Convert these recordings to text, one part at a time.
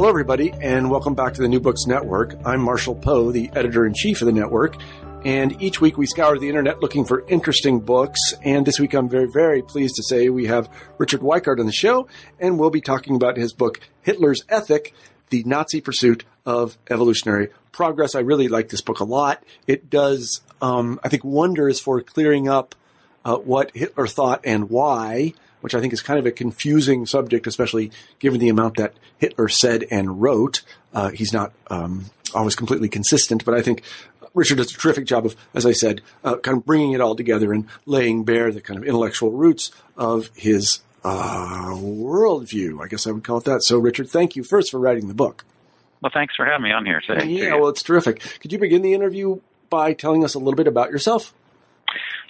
Hello, everybody, and welcome back to the New Books Network. I'm Marshall Poe, the editor in chief of the network. And each week we scour the internet looking for interesting books. And this week I'm very, very pleased to say we have Richard Weikart on the show, and we'll be talking about his book, Hitler's Ethic, The Nazi Pursuit of Evolutionary Progress. I really like this book a lot. It does, um, I think, wonders for clearing up uh, what Hitler thought and why, which I think is kind of a confusing subject, especially given the amount that Hitler said and wrote. Uh, he's not um, always completely consistent, but I think Richard does a terrific job of, as I said, uh, kind of bringing it all together and laying bare the kind of intellectual roots of his uh, worldview. I guess I would call it that. So, Richard, thank you first for writing the book. Well, thanks for having me on here today. Yeah, well, it's terrific. Could you begin the interview by telling us a little bit about yourself?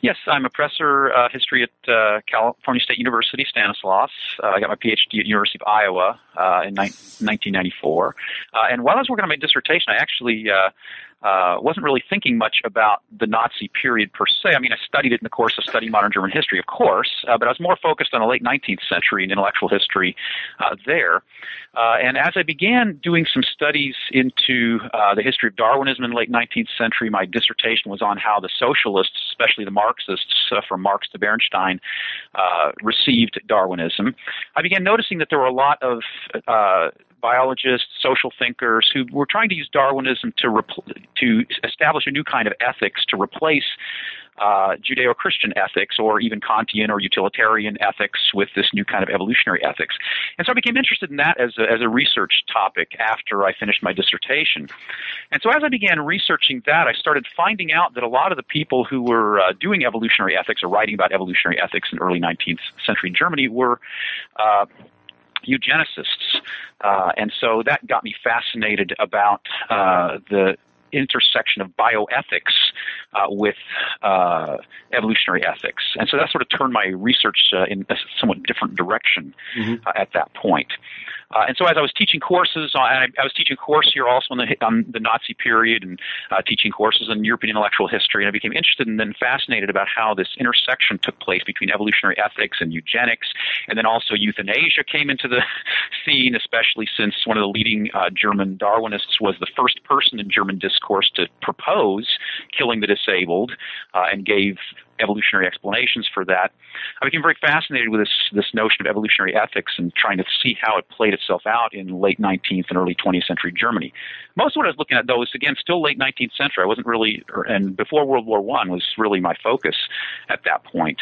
Yes, I'm a professor uh, history at uh, California State University, Stanislaus. Uh, I got my PhD at University of Iowa uh, in ni- 1994. Uh, and while I was working on my dissertation, I actually uh, wasn't really thinking much about the Nazi period per se. I mean, I studied it in the course of studying modern German history, of course, uh, but I was more focused on the late 19th century and intellectual history uh, there. Uh, and as I began doing some studies into uh, the history of Darwinism in the late 19th century, my dissertation was on how the socialists, especially the Marxists, uh, from Marx to Bernstein, received Darwinism. I began noticing that there were a lot of biologists, social thinkers who were trying to use Darwinism to repl- to establish a new kind of ethics to replace uh, Judeo-Christian ethics or even Kantian or utilitarian ethics with this new kind of evolutionary ethics. And so I became interested in that as a, as a research topic after I finished my dissertation. And so as I began researching that, I started finding out that a lot of the people who were uh, doing evolutionary ethics or writing about evolutionary ethics in early 19th century Germany were uh, eugenicists. Uh, and so that got me fascinated about uh, the intersection of bioethics uh, with uh, evolutionary ethics. And so that sort of turned my research uh, in a somewhat different direction mm-hmm. Uh, at that point. Uh, and so as I was teaching courses, I, I was teaching course here also on the, on the Nazi period and uh, teaching courses on European intellectual history, and I became interested and then fascinated about how this intersection took place between evolutionary ethics and eugenics, and then also euthanasia came into the scene, especially since one of the leading uh, German Darwinists was the first person in German discourse to propose killing the disabled uh, and gave evolutionary explanations for that. I became very fascinated with this this notion of evolutionary ethics and trying to see how it played itself out in late 19th and early 20th century Germany. Most of what I was looking at, though, was again still late 19th century. I wasn't really, and before World War One was really my focus at that point.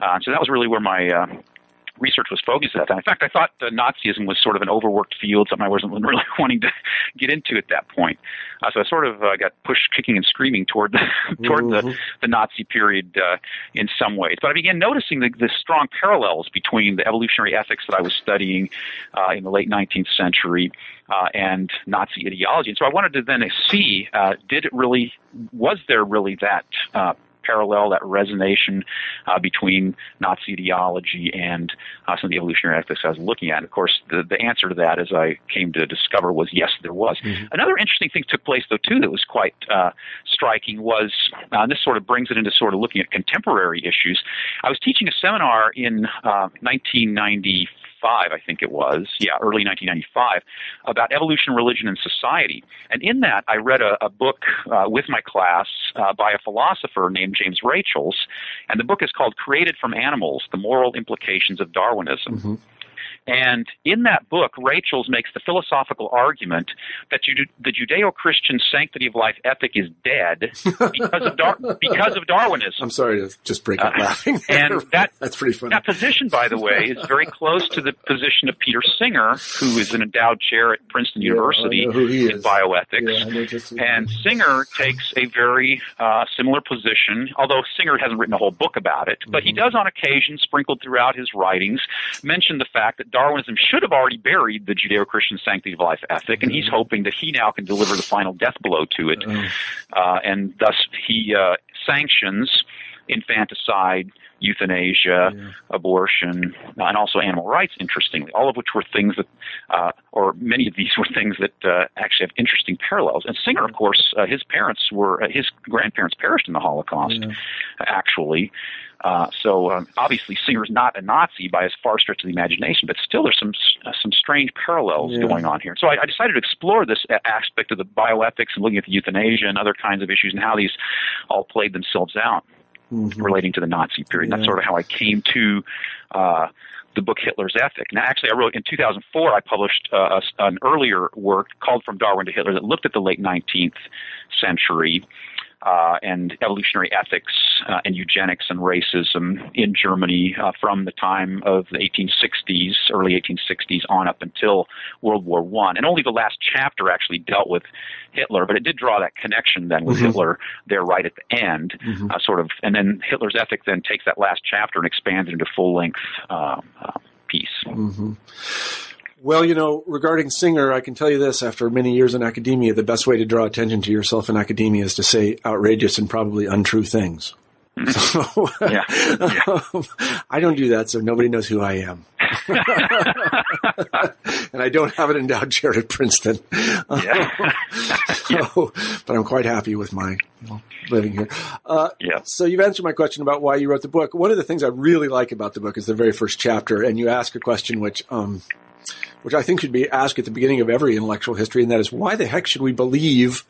Uh, so that was really where my uh, research was focused at that time. In fact, I thought uh, Nazism was sort of an overworked field, something I wasn't really wanting to get into at that point. Uh, so I sort of uh, got pushed kicking and screaming toward the, toward mm-hmm. the, the Nazi period uh, in some ways. But I began noticing the, the strong parallels between the evolutionary ethics that I was studying uh, in the late 19th century uh, and Nazi ideology. And so I wanted to then see, uh, did it really, was there really that uh, parallel, that resonation uh, between Nazi ideology and uh, some of the evolutionary ethics I was looking at. And of course, the, the answer to that, as I came to discover, was yes, there was. Mm-hmm. Another interesting thing took place, though, too, that was quite uh, striking was, uh, and this sort of brings it into sort of looking at contemporary issues. I was teaching a seminar in 1994 uh, 1995, I think it was, yeah, early 1995, about evolution, religion, and society. And in that, I read a, a book uh, with my class uh, by a philosopher named James Rachels, and the book is called Created from Animals The Moral Implications of Darwinism. Mm-hmm. And in that book, Rachels makes the philosophical argument that the Judeo-Christian sanctity of life ethic is dead because of Dar- because of Darwinism. I'm sorry to just break up uh, laughing. and that that's pretty funny. That position, by the way, is very close to the position of Peter Singer, who is an endowed chair at Princeton yeah, University in bioethics. Yeah, and Singer takes a very uh, similar position, although Singer hasn't written a whole book about it, but mm-hmm. he does on occasion, sprinkled throughout his writings, mention the fact that Darwinism should have already buried the Judeo-Christian sanctity of life ethic, and he's hoping that he now can deliver the final death blow to it, uh, and thus he uh, sanctions infanticide, euthanasia, yeah. abortion, uh, and also animal rights. Interestingly, all of which were things that, uh, or many of these were things that uh, actually have interesting parallels. And Singer, of course, uh, his parents were uh, his grandparents perished in the Holocaust, yeah. actually. Uh, so um, obviously, Singer's not a Nazi by as far stretch of the imagination, but still, there's some uh, some strange parallels yeah. going on here. So I, I, decided to explore this aspect of the bioethics and looking at the euthanasia and other kinds of issues and how these all played themselves out mm-hmm. relating to the Nazi period. Yeah. That's sort of how I came to. Uh, the book Hitler's Ethic. Now, actually, I wrote in 2004. I published uh, an earlier work called From Darwin to Hitler that looked at the late 19th century uh, and evolutionary ethics uh, and eugenics and racism in Germany uh, from the time of the 1860s, early 1860s, on up until World War One. And only the last chapter actually dealt with Hitler, but it did draw that connection then with mm-hmm. Hitler there right at the end, mm-hmm. Uh, sort of. And then Hitler's Ethic then takes that last chapter and expands it into full length uh, uh, piece. Mm-hmm. Well, you know, regarding Singer, I can tell you this after many years in academia, the best way to draw attention to yourself in academia is to say outrageous and probably untrue things. Mm-hmm. So, yeah. yeah. I don't do that, so nobody knows who I am. and I don't have an endowed chair at Princeton. Yeah. so, but I'm quite happy with my living here. Uh, yeah. So you've answered my question about why you wrote the book. One of the things I really like about the book is the very first chapter, and you ask a question which um, which I think should be asked at the beginning of every intellectual history, and that is why the heck should we believe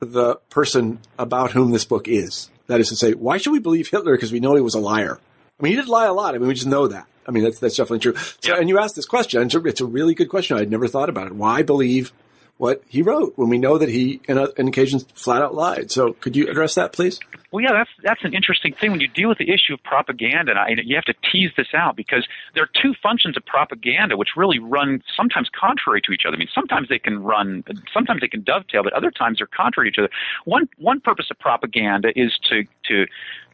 the person about whom this book is? That is to say, why should we believe Hitler because we know he was a liar? I mean, he did lie a lot. I mean, we just know that. I mean, that's that's definitely true. So, and you asked this question. It's a really good question. I'd never thought about it. Why believe what he wrote when we know that he, in, a, in occasions, flat out lied? So, could you address that, please? Well, yeah, that's that's an interesting thing when you deal with the issue of propaganda. And I, you have to tease this out because there are two functions of propaganda which really run sometimes contrary to each other. I mean, sometimes they can run, sometimes they can dovetail, but other times they're contrary to each other. One one purpose of propaganda is to to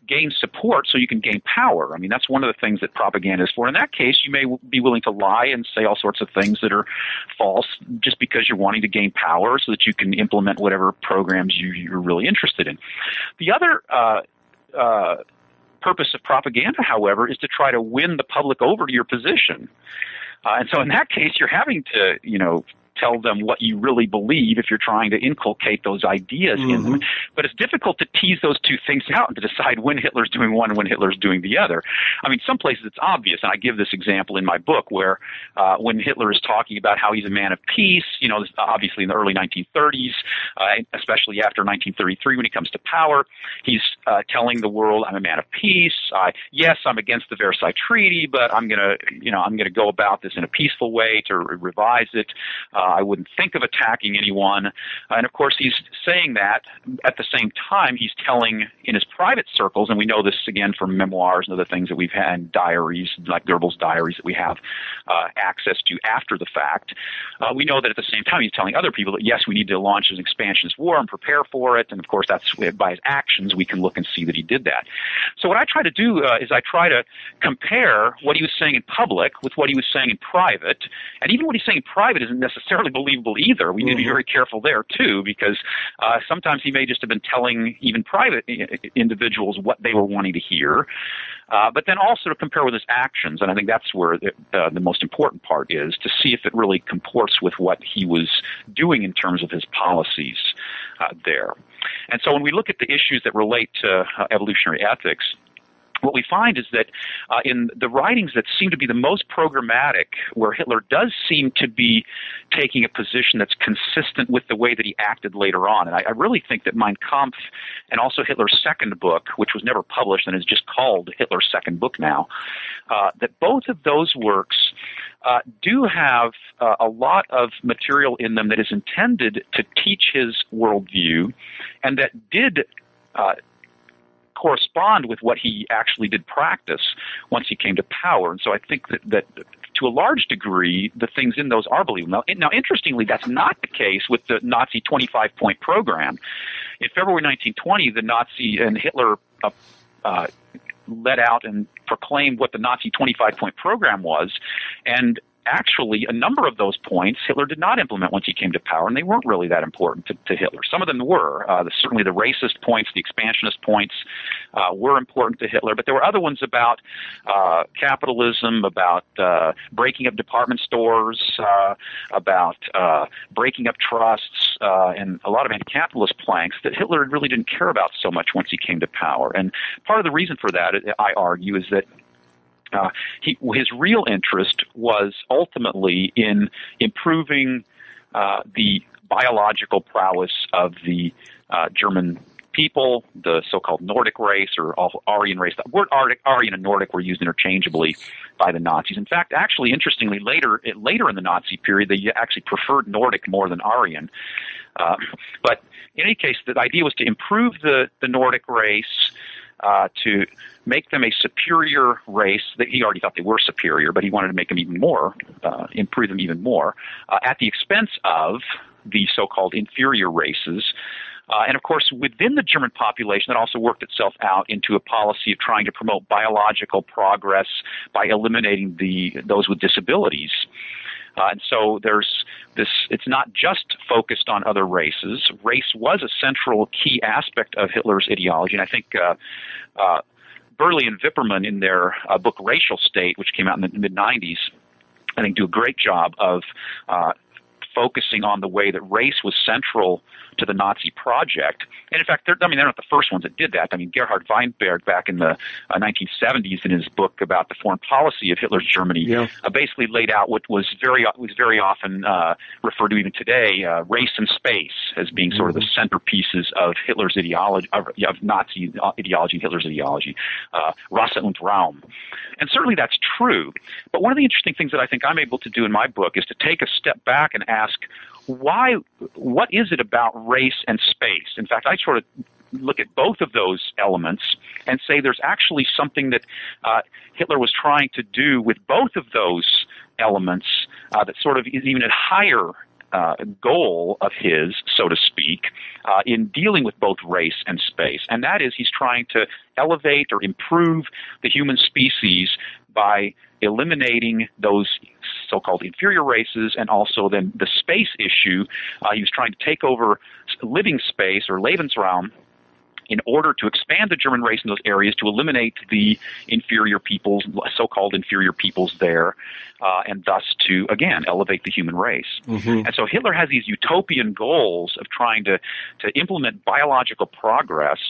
gain support so you can gain power. I mean, that's one of the things that propaganda is for. In that case, you may be willing to lie and say all sorts of things that are false just because you're wanting to gain power so that you can implement whatever programs you, you're really interested in. The other uh, uh, purpose of propaganda, however, is to try to win the public over to your position. Uh, and so in that case, you're having to, you know, tell them what you really believe if you're trying to inculcate those ideas mm-hmm. in them. Mm-hmm. But it's difficult to tease those two things out and to decide when Hitler's doing one and when Hitler's doing the other. I mean, some places it's obvious, and I give this example in my book where uh, when Hitler is talking about how he's a man of peace, you know, obviously in the early 1930s, uh, especially after 1933 when he comes to power, he's uh, telling the world, "I'm a man of peace. I, yes, I'm against the Versailles Treaty, but I'm going to, you know, I'm going to go about this in a peaceful way to re- revise it." Uh, I wouldn't think of attacking anyone. And of course, he's saying that at the same time, he's telling in his private circles, and we know this again from memoirs and other things that we've had, diaries, like Goebbels' diaries that we have uh, access to after the fact. Uh, we know that at the same time, he's telling other people that yes, we need to launch an expansionist war and prepare for it. And of course, that's by his actions, we can look and see that he did that. So what I try to do uh, is I try to compare what he was saying in public with what he was saying in private. And even what he's saying in private isn't necessarily necessarily believable either. We need to be mm-hmm. very careful there too, because uh, sometimes he may just have been telling even private individuals what they were wanting to hear. Uh, but then also to compare with his actions, and I think that's where the, uh, the most important part is to see if it really comports with what he was doing in terms of his policies uh, there. And so when we look at the issues that relate to uh, evolutionary ethics, what we find is that uh, in the writings that seem to be the most programmatic, where Hitler does seem to be taking a position that's consistent with the way that he acted later on, and I, I really think that Mein Kampf and also Hitler's second book, which was never published and is just called Hitler's second book now, uh, that both of those works uh, do have uh, a lot of material in them that is intended to teach his worldview, and that did uh, correspond with what he actually did practice once he came to power. And so I think that, that to a large degree, the things in those are believable. Now, now, interestingly, that's not the case with the Nazi 25 point program. In February 1920, the Nazi and Hitler uh, uh, let out and proclaimed what the Nazi 25 point program was. And actually, a number of those points Hitler did not implement once he came to power, and they weren't really that important to, to Hitler. Some of them were. Uh, the, certainly the racist points, the expansionist points uh, were important to Hitler, but there were other ones about uh, capitalism, about uh, breaking up department stores, uh, about uh, breaking up trusts, and a lot of anti capitalist planks that Hitler really didn't care about so much once he came to power. And part of the reason for that, I argue, is that uh, he, his real interest was ultimately in improving uh, the biological prowess of the uh, German people, the so-called Nordic race or Aryan race. The word Aryan and Nordic were used interchangeably by the Nazis. In fact, actually, interestingly, later later in the Nazi period, they actually preferred Nordic more than Aryan. Uh, but in any case, the idea was to improve the, the Nordic race, uh, to make them a superior race. He already thought they were superior, but he wanted to make them even more, uh, improve them even more, uh, at the expense of the so-called inferior races. Uh, and of course, within the German population, that also worked itself out into a policy of trying to promote biological progress by eliminating the those with disabilities. Uh, and so there's this, it's not just focused on other races. Race was a central key aspect of Hitler's ideology. And I think, uh, uh, Burleigh and Wippermann in their uh, book Racial State, which came out in the mid 90s, I think do a great job of uh, focusing on the way that race was central to the Nazi project. And in fact, I mean, they're not the first ones that did that. I mean, Gerhard Weinberg back in the uh, 1970s in his book about the foreign policy of Hitler's Germany yeah. uh, basically laid out what was very was very often uh, referred to even today, uh, race and space, as being sort of the mm-hmm. centerpieces of Hitler's ideology, of, of Nazi ideology, Hitler's ideology, uh, Rasse und Raum. And certainly that's true. But one of the interesting things that I think I'm able to do in my book is to take a step back and ask, why, what is it about race and space? In fact, I sort of look at both of those elements and say there's actually something that uh, Hitler was trying to do with both of those elements uh, that sort of is even a higher uh, goal of his, so to speak, uh, in dealing with both race and space. And that is, he's trying to elevate or improve the human species by eliminating those so-called inferior races and also then the space issue. Uh, he was trying to take over living space or Lebensraum in order to expand the German race in those areas to eliminate the inferior peoples, so-called inferior peoples there, uh, and thus to again elevate the human race. Mm-hmm. And so Hitler has these utopian goals of trying to to implement biological progress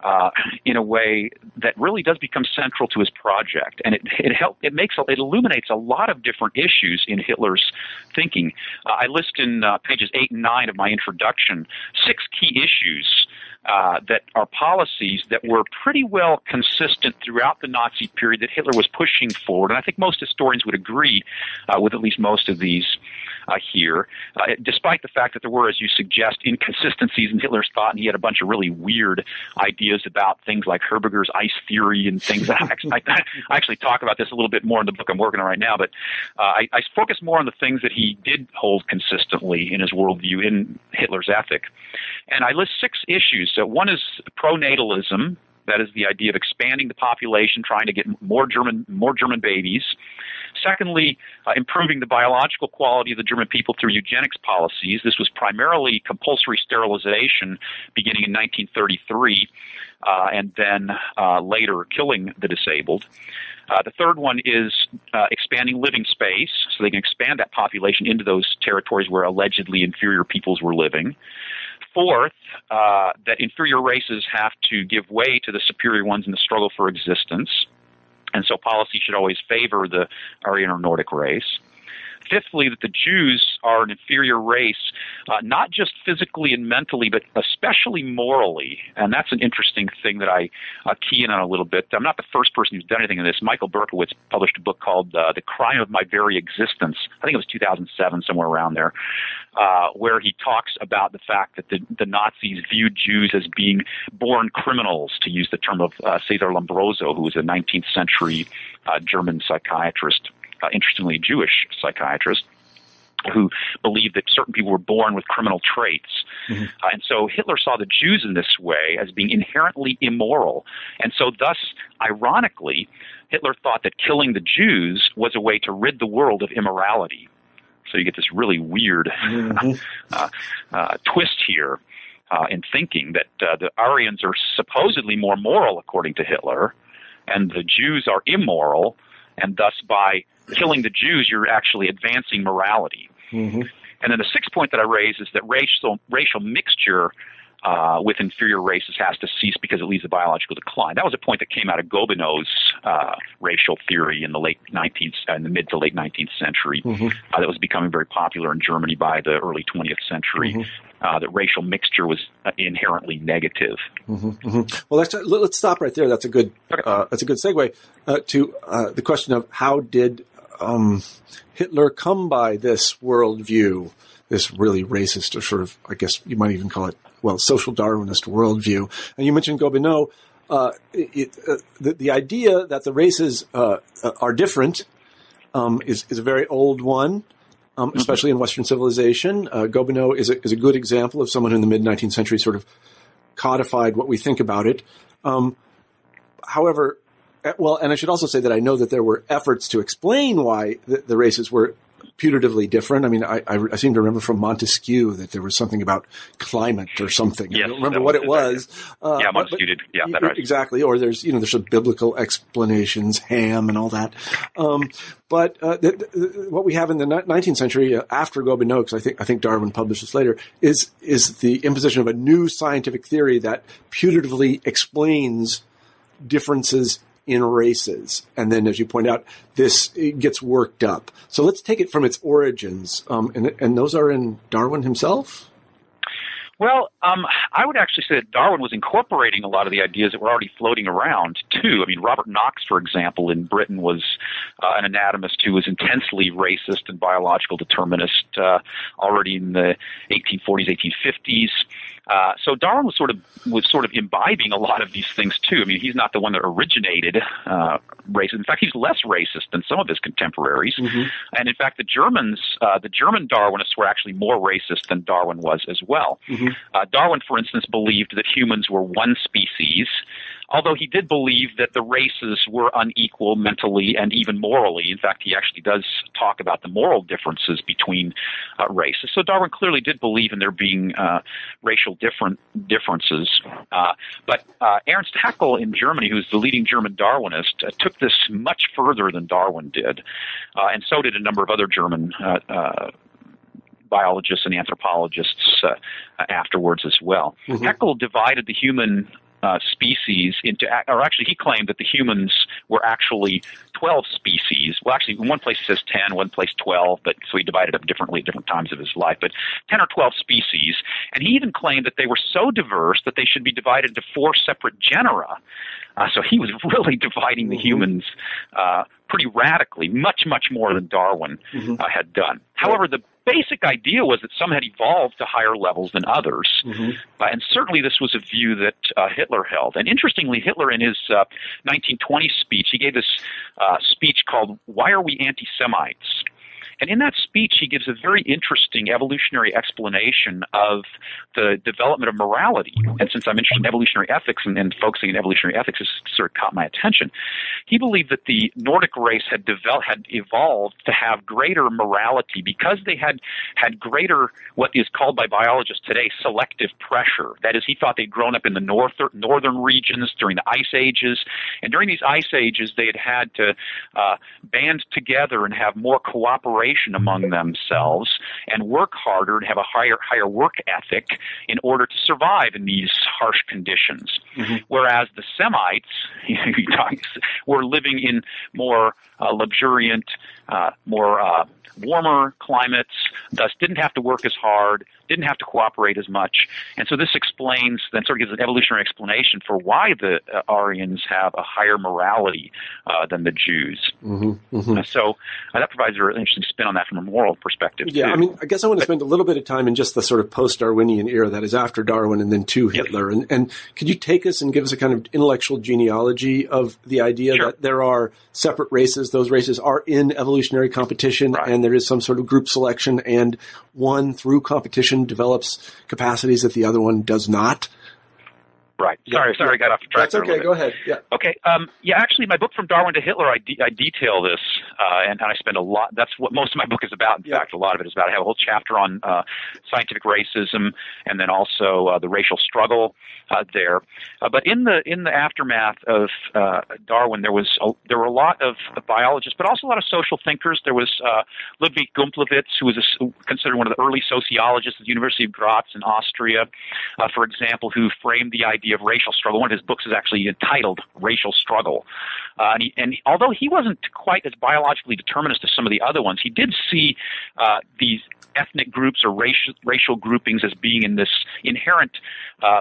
uh, in a way that really does become central to his project, and it it help it makes it illuminates a lot of different issues in Hitler's thinking. Uh, I list in uh, pages eight and nine of my introduction six key issues uh, that are policies that were pretty well consistent throughout the Nazi period that Hitler was pushing forward. And I think most historians would agree uh, with at least most of these here, uh, despite the fact that there were, as you suggest, inconsistencies in Hitler's thought, and he had a bunch of really weird ideas about things like Hörbiger's ice theory and things. I, I, I actually talk about this a little bit more in the book I'm working on right now, but uh, I, I focus more on the things that he did hold consistently in his worldview in Hitler's ethic. And I list six issues. So one is pronatalism, that is the idea of expanding the population, trying to get more German more German babies. Secondly, uh, improving the biological quality of the German people through eugenics policies. This was primarily compulsory sterilization beginning in 1933, uh, and then uh, later killing the disabled. Uh, the third one is uh, expanding living space, so they can expand that population into those territories where allegedly inferior peoples were living. Fourth, uh, that inferior races have to give way to the superior ones in the struggle for existence. And so policy should always favor the Aryan or Nordic race. Fifthly, that the Jews are an inferior race, uh, not just physically and mentally, but especially morally. And that's an interesting thing that I uh, key in on a little bit. I'm not the first person who's done anything in this. Michael Berkowitz published a book called uh, The Crime of My Very Existence. I think it was 2007, somewhere around there, uh, where he talks about the fact that the, the Nazis viewed Jews as being born criminals, to use the term of uh, Cesar Lombroso, who was a 19th century uh, German psychiatrist uh, interestingly Jewish psychiatrist. who believed that certain people were born with criminal traits. Mm-hmm. Uh, and so Hitler saw the Jews in this way as being inherently immoral. And so, thus, ironically, Hitler thought that killing the Jews was a way to rid the world of immorality. So you get this really weird mm-hmm. uh, uh, twist here uh, in thinking that uh, the Aryans are supposedly more moral, according to Hitler, and the Jews are immoral, and thus by killing the Jews, you're actually advancing morality. Mm-hmm. And then the sixth point that I raise is that racial racial mixture uh, with inferior races has to cease because it leads to biological decline. That was a point that came out of Gobineau's uh, racial theory in the late 19th, uh, in the mid to late 19th century. Mm-hmm. Uh, that was becoming very popular in Germany by the early 20th century. Mm-hmm. Uh, that racial mixture was uh, inherently negative. Mm-hmm, mm-hmm. Well, let's let's stop right there. That's a good okay. uh, that's a good segue uh, to uh, the question of how did um, Hitler come by this worldview, this really racist or sort of I guess you might even call it well, social Darwinist worldview. And you mentioned Gobineau. Uh, it, uh, the, the, idea that the races uh, are different um, is, is a very old one, um, mm-hmm. especially in Western civilization. Uh, Gobineau is a, is a good example of someone who in the mid 19th century sort of codified what we think about it. Um, however, well, and I should also say that I know that there were efforts to explain why the, the races were putatively different. I mean, I, I, I, seem to remember from Montesquieu that there was something about climate or something. Yes, I don't remember what it was. Uh, yeah, Montesquieu did. Yeah, that's right. Exactly. Or there's, you know, there's some biblical explanations, Ham and all that. Um, but uh, the, the, what we have in the 19th century uh, after Gobineau, because I think I think Darwin published this later, is is the imposition of a new scientific theory that putatively explains differences in races. And then, as you point out, this gets worked up. So let's take it from its origins. Um, and, and those are in Darwin himself? Well, um, I would actually say that Darwin was incorporating a lot of the ideas that were already floating around too. I mean, Robert Knox, for example, in Britain was uh, an anatomist who was intensely racist and biological determinist uh, already in the 1840s, 1850s. Uh, so Darwin was sort of was sort of imbibing a lot of these things too. I mean, he's not the one that originated uh, racism. In fact, he's less racist than some of his contemporaries. Mm-hmm. And in fact, the Germans, uh, the German Darwinists, were actually more racist than Darwin was as well. Mm-hmm. Uh, Darwin, for instance, believed that humans were one species although he did believe that the races were unequal mentally and even morally. In fact, he actually does talk about the moral differences between uh, races. So Darwin clearly did believe in there being uh, racial different differences. Uh, but uh, Ernst Haeckel in Germany, who's the leading German Darwinist, uh, took this much further than Darwin did, uh, and so did a number of other German biologists and anthropologists uh, afterwards as well. Mm-hmm. Haeckel divided the human uh, species into, or actually, he claimed that the humans were actually 12 species. Well, actually, in one place it says 10, one place 12, but so he divided up differently at different times of his life, but 10 or 12 species. And he even claimed that they were so diverse that they should be divided into four separate genera. Uh, so he was really dividing the mm-hmm. humans uh, pretty radically, much, much more than Darwin mm-hmm. uh, had done. However, the basic idea was that some had evolved to higher levels than others. Mm-hmm. Uh, and certainly this was a view that uh, Hitler held. And interestingly, Hitler, in his uh, 1920 speech, he gave this uh, speech called Why Are We Anti Semites? And in that speech, he gives a very interesting evolutionary explanation of the development of morality. And since I'm interested in evolutionary ethics and, and focusing on evolutionary ethics has sort of caught my attention, he believed that the Nordic race had developed, had evolved to have greater morality because they had had greater what is called by biologists today selective pressure. That is, he thought they'd grown up in the north, northern regions during the ice ages, and during these ice ages, they had had to uh, band together and have more cooperation cooperation among themselves and work harder and have a higher higher work ethic in order to survive in these harsh conditions. Mm-hmm. Whereas the Semites were living in more uh, luxuriant, uh, more uh, warmer climates, thus didn't have to work as hard, didn't have to cooperate as much. And so this explains, then sort of gives an evolutionary explanation for why the uh, Aryans have a higher morality uh, than the Jews. Mm-hmm, mm-hmm. Uh, so that provides a really interesting spin on that from a moral perspective. Yeah, too. I mean, I guess I want to spend a little bit of time in just the sort of post-Darwinian era that is after Darwin and then to Hitler. Yep. And, and could you take us and give us a kind of intellectual genealogy of the idea sure. that there are separate races? Those races are in evolutionary competition, right. and there is some sort of group selection, and one through competition develops capacities that the other one does not. Right. Sorry, yeah. sorry, I got off the track. That's okay. Go ahead. Yeah. Okay. Um, yeah, actually, my book from Darwin to Hitler, I, de- I detail this, uh, and, and, I spend a lot. That's what most of my book is about. In yeah. fact, a lot of it is about. I have a whole chapter on uh, scientific racism, and then also uh, the racial struggle uh, there. Uh, but in the in the aftermath of uh, Darwin, there was a, there were a lot of biologists, but also a lot of social thinkers. There was Ludwig Gumplowicz, who was a, considered one of the early sociologists at the University of Graz in Austria, for example, who framed the idea idea of racial struggle. One of his books is actually entitled Racial Struggle. Uh, and, he, and although he wasn't quite as biologically determinist as some of the other ones, he did see uh, these ethnic groups or racial, racial groupings as being in this inherent uh,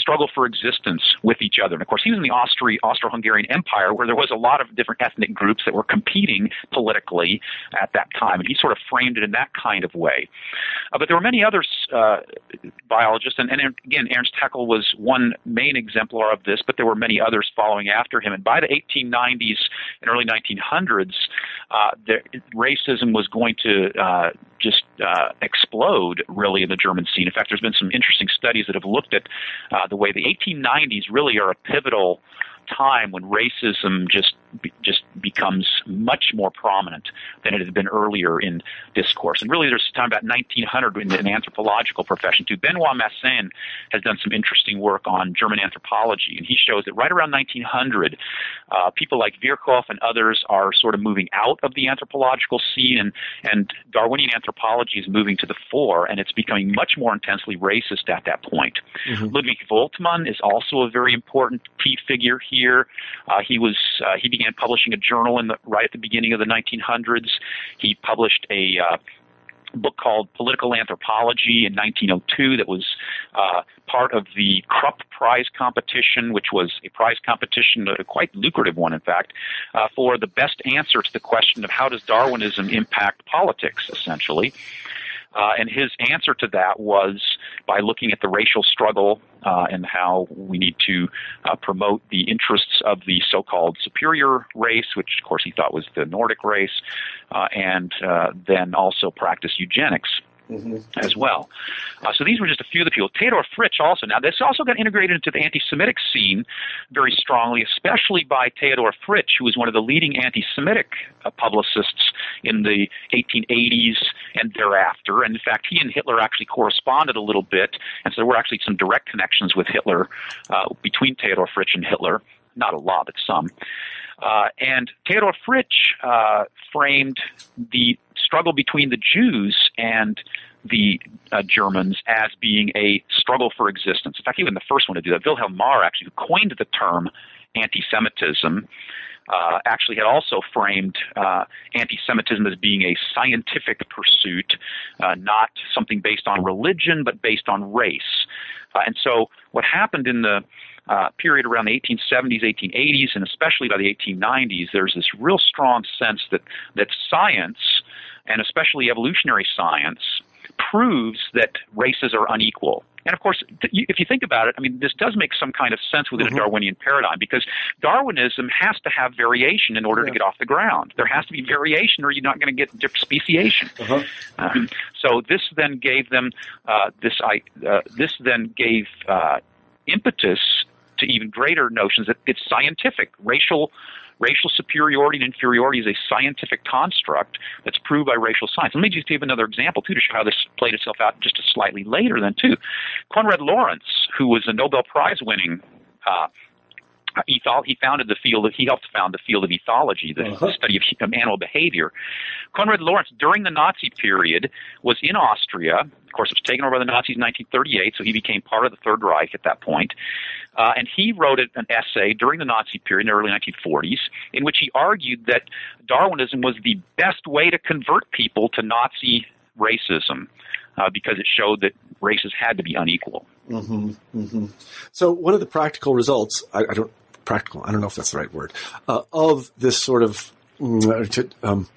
struggle for existence with each other. And of course, he was in the Austri- Austro-Hungarian Empire, where there was a lot of different ethnic groups that were competing politically at that time, and he sort of framed it in that kind of way. Uh, but there were many other uh, biologists, and, and, again, Ernst Haeckel was one main exemplar of this, but there were many others following after him. And by the 1890s and early 1900s, uh, the, racism was going to uh, just uh, explode really in the German scene. In fact, there's been some interesting studies that have looked at uh, the way the 1890s really are a pivotal time when racism just just becomes much more prominent than it had been earlier in discourse. And really, there's a time about 1900 in the anthropological profession too. Benoit Massin has done some interesting work on German anthropology, and he shows that right around 1900, uh, people like Virchow and others are sort of moving out of the anthropological scene, and, and Darwinian anthropology is moving to the fore, and it's becoming much more intensely racist at that point. Mm-hmm. Ludwig Woltmann is also a very important key figure here here. Uh, he was uh, he began publishing a journal in the right at the beginning of the 1900s. He published a uh, book called Political Anthropology in 1902 that was uh, part of the Krupp Prize competition, which was a prize competition, a quite lucrative one, in fact, uh, for the best answer to the question of how does Darwinism impact politics, essentially. Uh, and his answer to that was by looking at the racial struggle uh, and how we need to uh, promote the interests of the so-called superior race, which of course he thought was the Nordic race, uh, and uh, then also practice eugenics mm-hmm. as well. Uh, so these were just a few of the people. Theodor Fritsch also. Now this also got integrated into the anti-Semitic scene very strongly, especially by Theodor Fritsch, who was one of the leading anti-Semitic uh, publicists in the 1880s and thereafter. And in fact, he and Hitler actually corresponded a little bit, and so there were actually some direct connections with Hitler uh, between Theodor Fritsch and Hitler. Not a lot, but some. Uh, and Theodor Fritsch uh, framed the struggle between the Jews and the uh, Germans as being a struggle for existence. In fact, even the first one to do that, Wilhelm Marr, actually, who coined the term anti Semitism, uh, actually had also framed uh, anti Semitism as being a scientific pursuit, uh, not something based on religion, but based on race. Uh, and so, what happened in the uh, period around the 1870s, 1880s, and especially by the 1890s, there's this real strong sense that that science, and especially evolutionary science, proves that races are unequal. And of course, if you think about it, I mean, this does make some kind of sense within mm-hmm. a Darwinian paradigm because Darwinism has to have variation in order yeah. to get off the ground. There has to be variation, or you're not going to get speciation. Uh-huh. Um, so this then gave them uh, this. Uh, this then gave uh, impetus to even greater notions that it's scientific. Racial racial superiority and inferiority is a scientific construct that's proved by racial science. Let me just give another example too to show how this played itself out just a slightly later than too. Konrad Lorenz, who was a Nobel Prize winning uh, he, he founded the field of, he helped found the field of ethology, the uh-huh. study of animal behavior. Konrad Lorenz, during the Nazi period, was in Austria. Of course, it was taken over by the Nazis in 1938, so he became part of the Third Reich at that point. Uh, and he wrote an essay during the Nazi period in the early 1940s in which he argued that Darwinism was the best way to convert people to Nazi racism. uh, because it showed that races had to be unequal. Mm-hmm, mm-hmm. So one of the practical results, I, I, don't practical, I don't know if that's the right word, uh, of this sort of mm, um,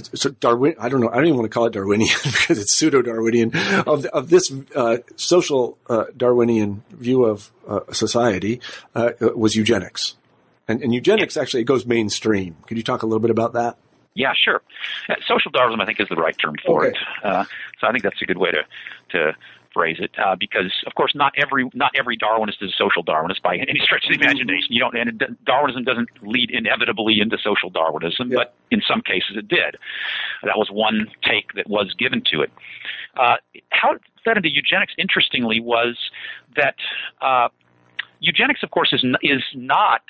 so Darwin, I don't know, I don't even want to call it Darwinian because it's pseudo Darwinian of, of this uh, social uh, Darwinian view of uh, society uh, was eugenics, and, and eugenics actually it goes mainstream. Could you talk a little bit about that? Yeah, sure. Uh, social Darwinism, I think, is the right term for okay. it. Uh, so I think that's a good way to to phrase it, uh, because of course not every not every Darwinist is a social Darwinist by any stretch of the imagination. You don't, and Darwinism doesn't lead inevitably into social Darwinism, yeah. but in some cases it did. That was one take that was given to it. Uh, how it fed into eugenics, interestingly, was that uh, eugenics, of course, is is not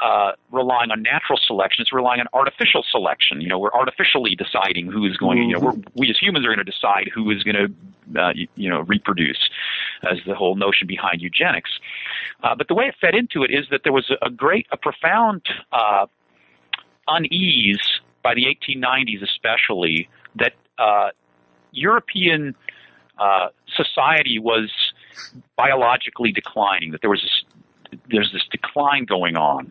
uh, relying on natural selection. It's relying on artificial selection. You know, we're artificially deciding who is going. Mm-hmm. You know, mm-hmm. we as humans are going to decide who is going to, uh, you, you, know, reproduce, as the whole notion behind eugenics. Uh, but the way it fed into it is that there was a, great, a profound uh, unease by the 1890s, especially that uh, European uh, society was biologically declining. That there was this there's this decline going on.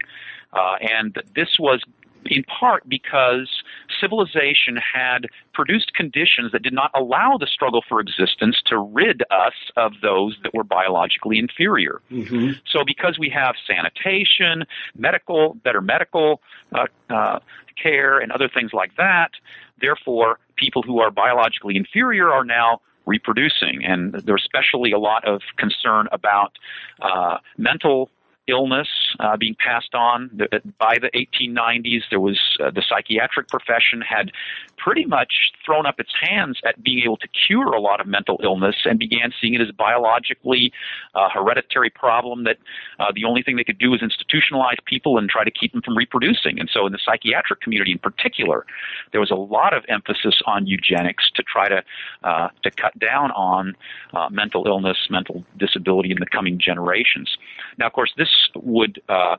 Uh, and this was in part because civilization had produced conditions that did not allow the struggle for existence to rid us of those that were biologically inferior. Mm-hmm. So, because we have sanitation, medical, better medical uh, uh, care, and other things like that, therefore, people who are biologically inferior are now reproducing. And there's especially a lot of concern about uh, mental illness uh, being passed on. By the 1890s, there was uh, the psychiatric profession had pretty much thrown up its hands at being able to cure a lot of mental illness and began seeing it as biologically uh, hereditary problem that uh, the only thing they could do was institutionalize people and try to keep them from reproducing. And so, in the psychiatric community in particular, there was a lot of emphasis on eugenics to try to uh, to cut down on uh, mental illness, mental disability in the coming generations. Now, of course, this would, uh,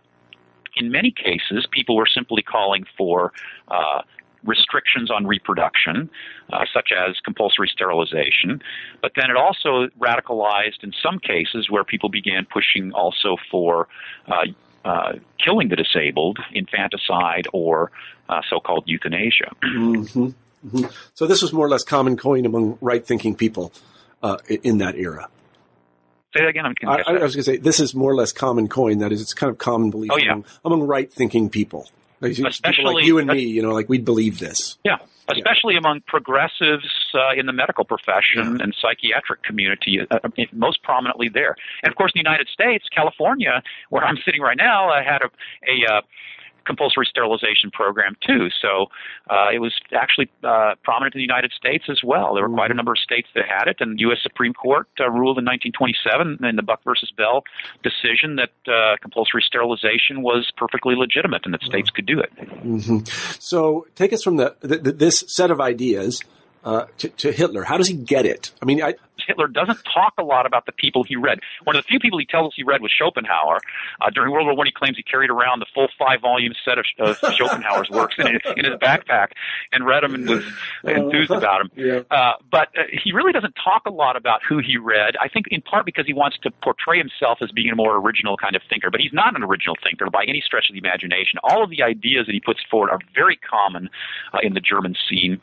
in many cases, people were simply calling for uh, restrictions on reproduction, uh, such as compulsory sterilization. But then it also radicalized in some cases where people began pushing also for uh, uh, killing the disabled, infanticide, or uh, so called euthanasia. Mm-hmm. Mm-hmm. So this was more or less common coin among right thinking people uh, in that era. Say that again. I'm I, I, was going to say this is more or less common coin. That is, it's kind of common belief oh, yeah. among, among right-thinking people. Like, especially like you and me, you know, like we'd believe this. Yeah, especially yeah. among progressives uh, in the medical profession yeah. and psychiatric community, uh, uh, most prominently there. And of course, in the United States, California, where I'm sitting right now, I had a, a uh, compulsory sterilization program too. So uh, it was actually uh, prominent in the United States as well. There were quite a mm-hmm. number of states that had it, and the U.S. Supreme Court uh, ruled in 1927 in the Buck versus Bell decision that uh, compulsory sterilization was perfectly legitimate and that states could do it. Mm-hmm. So take us from the, the, this set of ideas uh, to, to, Hitler? How does he get it? I mean, I, Hitler doesn't talk a lot about the people he read. One of the few people he tells us he read was Schopenhauer. Uh, during World War One, he claims he carried around the full five-volume set of, of Schopenhauer's works in, in his backpack and read them and was enthused about them. Yeah. Uh, but uh, he really doesn't talk a lot about who he read. I think in part because he wants to portray himself as being a more original kind of thinker. But he's not an original thinker by any stretch of the imagination. All of the ideas that he puts forward are very common uh, in the German scene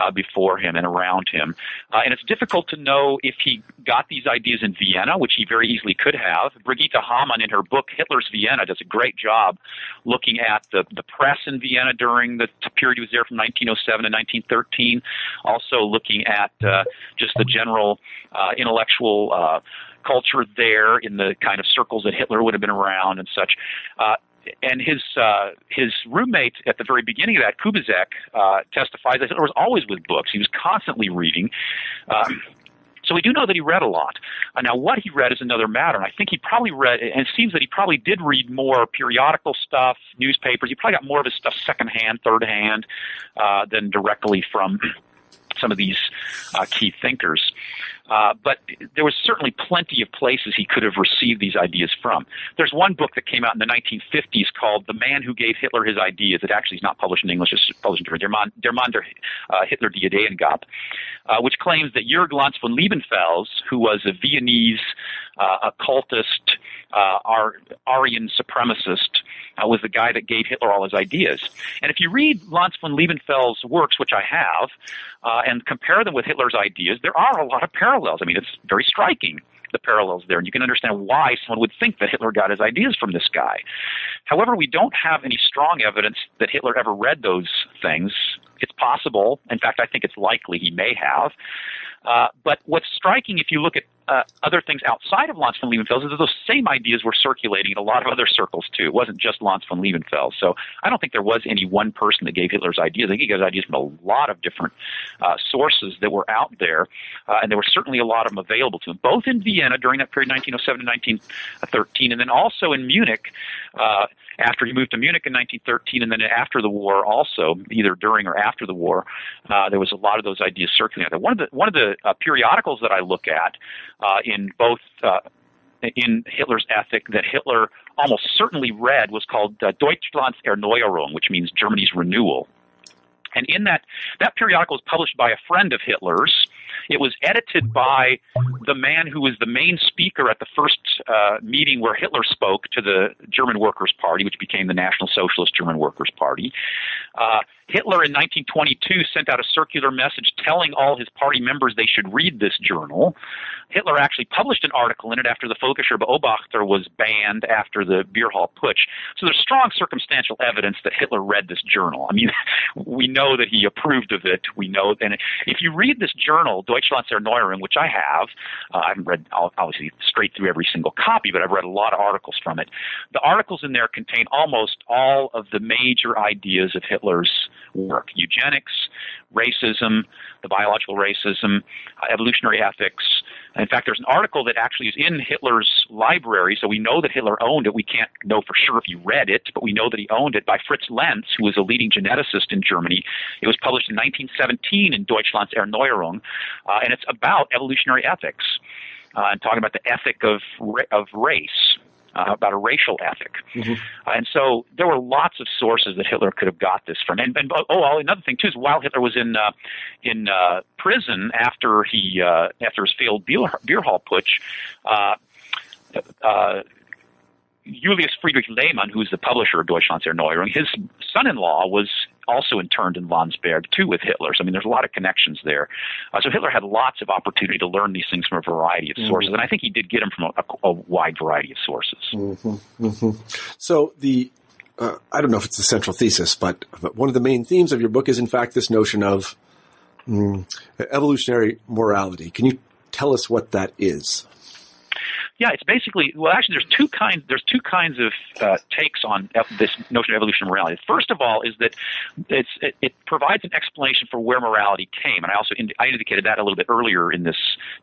uh, before him and around him. Uh, and it's difficult to know if he got these ideas in Vienna, which he very easily could have. Brigitte Hamann, in her book Hitler's Vienna, does a great job looking at the, the press in Vienna during the period he was there from 1907 to 1913, also looking at uh, just the general uh, intellectual. Uh, culture there in the kind of circles that Hitler would have been around and such. Uh, and his uh, his roommate at the very beginning of that, Kubizek, uh, testifies that Hitler was always with books. He was constantly reading. Um, so we do know that he read a lot. Uh, now, what he read is another matter. And I think he probably read, and it seems that he probably did read more periodical stuff, newspapers. He probably got more of his stuff secondhand, third hand, uh, than directly from some of these uh, key thinkers. Uh, but there was certainly plenty of places he could have received these ideas from. There's one book that came out in the 1950s called "The Man Who Gave Hitler His Ideas." It actually is not published in English; it's published in German. Der Mann, Der Mann der uh, Hitler die Ideen gab, uh, which claims that Jörg Lanz von Liebenfels, who was a Viennese uh, occultist, uh, Ar- Aryan supremacist, uh, was the guy that gave Hitler all his ideas. And if you read Lanz von Liebenfels' works, which I have, uh, and compare them with Hitler's ideas, there are a lot of parallels. I mean, it's very striking the parallels there, and you can understand why someone would think that Hitler got his ideas from this guy. However, we don't have any strong evidence that Hitler ever read those things. It's possible. In fact, I think it's likely he may have. Uh, but what's striking, if you look at uh, other things outside of Lanz von Liebenfels, is that those same ideas were circulating in a lot of other circles too. It wasn't just Lanz von Liebenfels. So I don't think there was any one person that gave Hitler's ideas. I think he got ideas from a lot of different uh, sources that were out there, uh, and there were certainly a lot of them available to him, both in Vienna during that period, 1907 to 1913, and then also in Munich uh, after he moved to Munich in 1913, and then after the war, also either during or after the war, uh, there was a lot of those ideas circulating. One of the one of the uh, periodicals that I look at uh, in both uh, in Hitler's ethic that Hitler almost certainly read was called uh, Deutschlands Erneuerung, which means Germany's renewal. And in that, that periodical was published by a friend of Hitler's. It was edited by the man who was the main speaker at the first uh, meeting where Hitler spoke to the German Workers' Party, which became the National Socialist German Workers' Party. Uh, Hitler in 1922 sent out a circular message telling all his party members they should read this journal. Hitler actually published an article in it after the Völkischer Beobachter was banned after the beer hall putsch. So there's strong circumstantial evidence that Hitler read this journal. I mean, we know that he approved of it. We know, and if you read this journal, Deutschlands Erneuerung, which I have, uh, I haven't read obviously straight through every single copy, but I've read a lot of articles from it. The articles in there contain almost all of the major ideas of Hitler's work eugenics, racism, the biological racism, uh, evolutionary ethics. In fact, there's an article that actually is in Hitler's library, so we know that Hitler owned it. We can't know for sure if he read it, but we know that he owned it by Fritz Lenz, who was a leading geneticist in Germany. It was published in 1917 in Deutschlands Erneuerung, uh, and it's about evolutionary ethics uh, and talking about the ethic of, of race uh, about a racial ethic. Mm-hmm. And so there were lots of sources that Hitler could have got this from. And, and oh, another thing too is while Hitler was in uh, in uh, prison after he uh, after his failed beer, beer hall putsch. Uh, uh, Julius Friedrich Lehmann, who's the publisher of Deutschlands Erneuerung, his son-in-law was also interned in Landsberg too with Hitler. So I mean, there's a lot of connections there. Uh, so Hitler had lots of opportunity to learn these things from a variety of sources, mm-hmm. and I think he did get them from a, a, a wide variety of sources. Mm-hmm. Mm-hmm. So the uh, I don't know if it's the central thesis, but, but one of the main themes of your book is in fact this notion of mm, evolutionary morality. Can you tell us what that is? Yeah, it's basically well. Actually, there's two kinds. There's two kinds of uh, takes on this notion of evolution of morality. First of all, is that it, it, provides an explanation for where morality came, and I also I indicated that a little bit earlier in this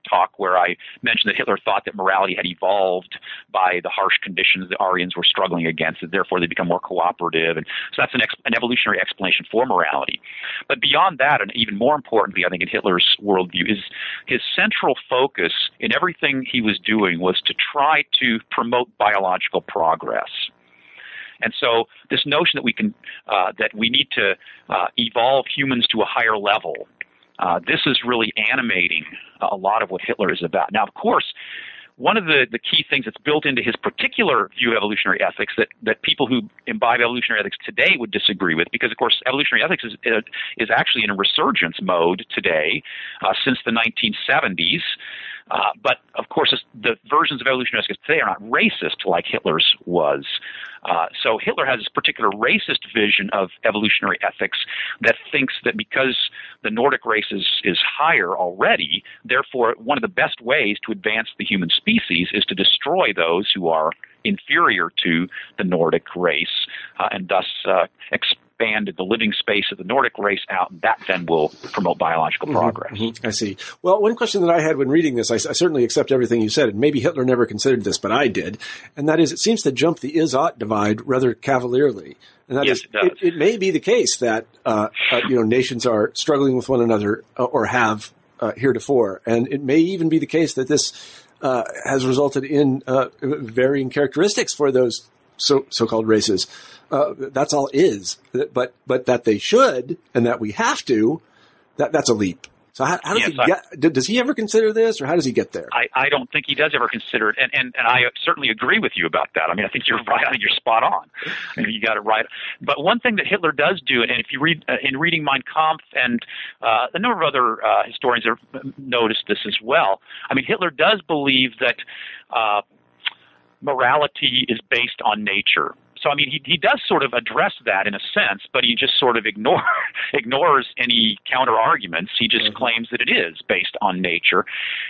talk, where I mentioned that Hitler thought that morality had evolved by the harsh conditions the Aryans were struggling against, and therefore they become more cooperative, and so that's an, ex, an evolutionary explanation for morality. But beyond that, and even more importantly, I think in Hitler's worldview, is his central focus in everything he was doing was to try to promote biological progress. And so, this notion that we can uh, that we need to uh, evolve humans to a higher level, uh, this is really animating a lot of what Hitler is about. Now, of course, one of the, the key things that's built into his particular view of evolutionary ethics that, that people who imbibe evolutionary ethics today would disagree with, because of course evolutionary ethics is, is actually in a resurgence mode today uh, since the 1970s. Uh, but of course, the versions of evolutionary ethics today are not racist like Hitler's was. Uh, so Hitler has this particular racist vision of evolutionary ethics that thinks that because the Nordic race is, is higher already, therefore one of the best ways to advance the human species is to destroy those who are inferior to the Nordic race, uh, and thus uh, expand the living space of the Nordic race out, and that then will promote biological mm-hmm, progress. Mm-hmm, I see. Well, one question that I had when reading this, I, I, certainly accept everything you said, and maybe Hitler never considered this, but I did, and that is it seems to jump the is-ought divide rather cavalierly. And that yes, is, it, does. It, it, may be the case that uh, uh, you know nations are struggling with one another uh, or have uh, heretofore. And it may even be the case that this uh, has resulted in uh, varying characteristics for those so so-called races. Uh, that's all is, but but that they should and that we have to, that that's a leap. So how, how does yes, he get? does he ever consider this, or how does he get there? I, I don't think he does ever consider it, and, and and I certainly agree with you about that. I mean, I think you're right. I think you're spot on. I mean, you got it right. But one thing that Hitler does do, and if you read uh, in reading Mein Kampf, and uh, a number of other uh, historians have noticed this as well. I mean, Hitler does believe that. Uh, morality is based on nature so I mean, he he does sort of address that in a sense, but he just sort of ignore ignores any counter arguments. He just mm-hmm. claims that it is based on nature,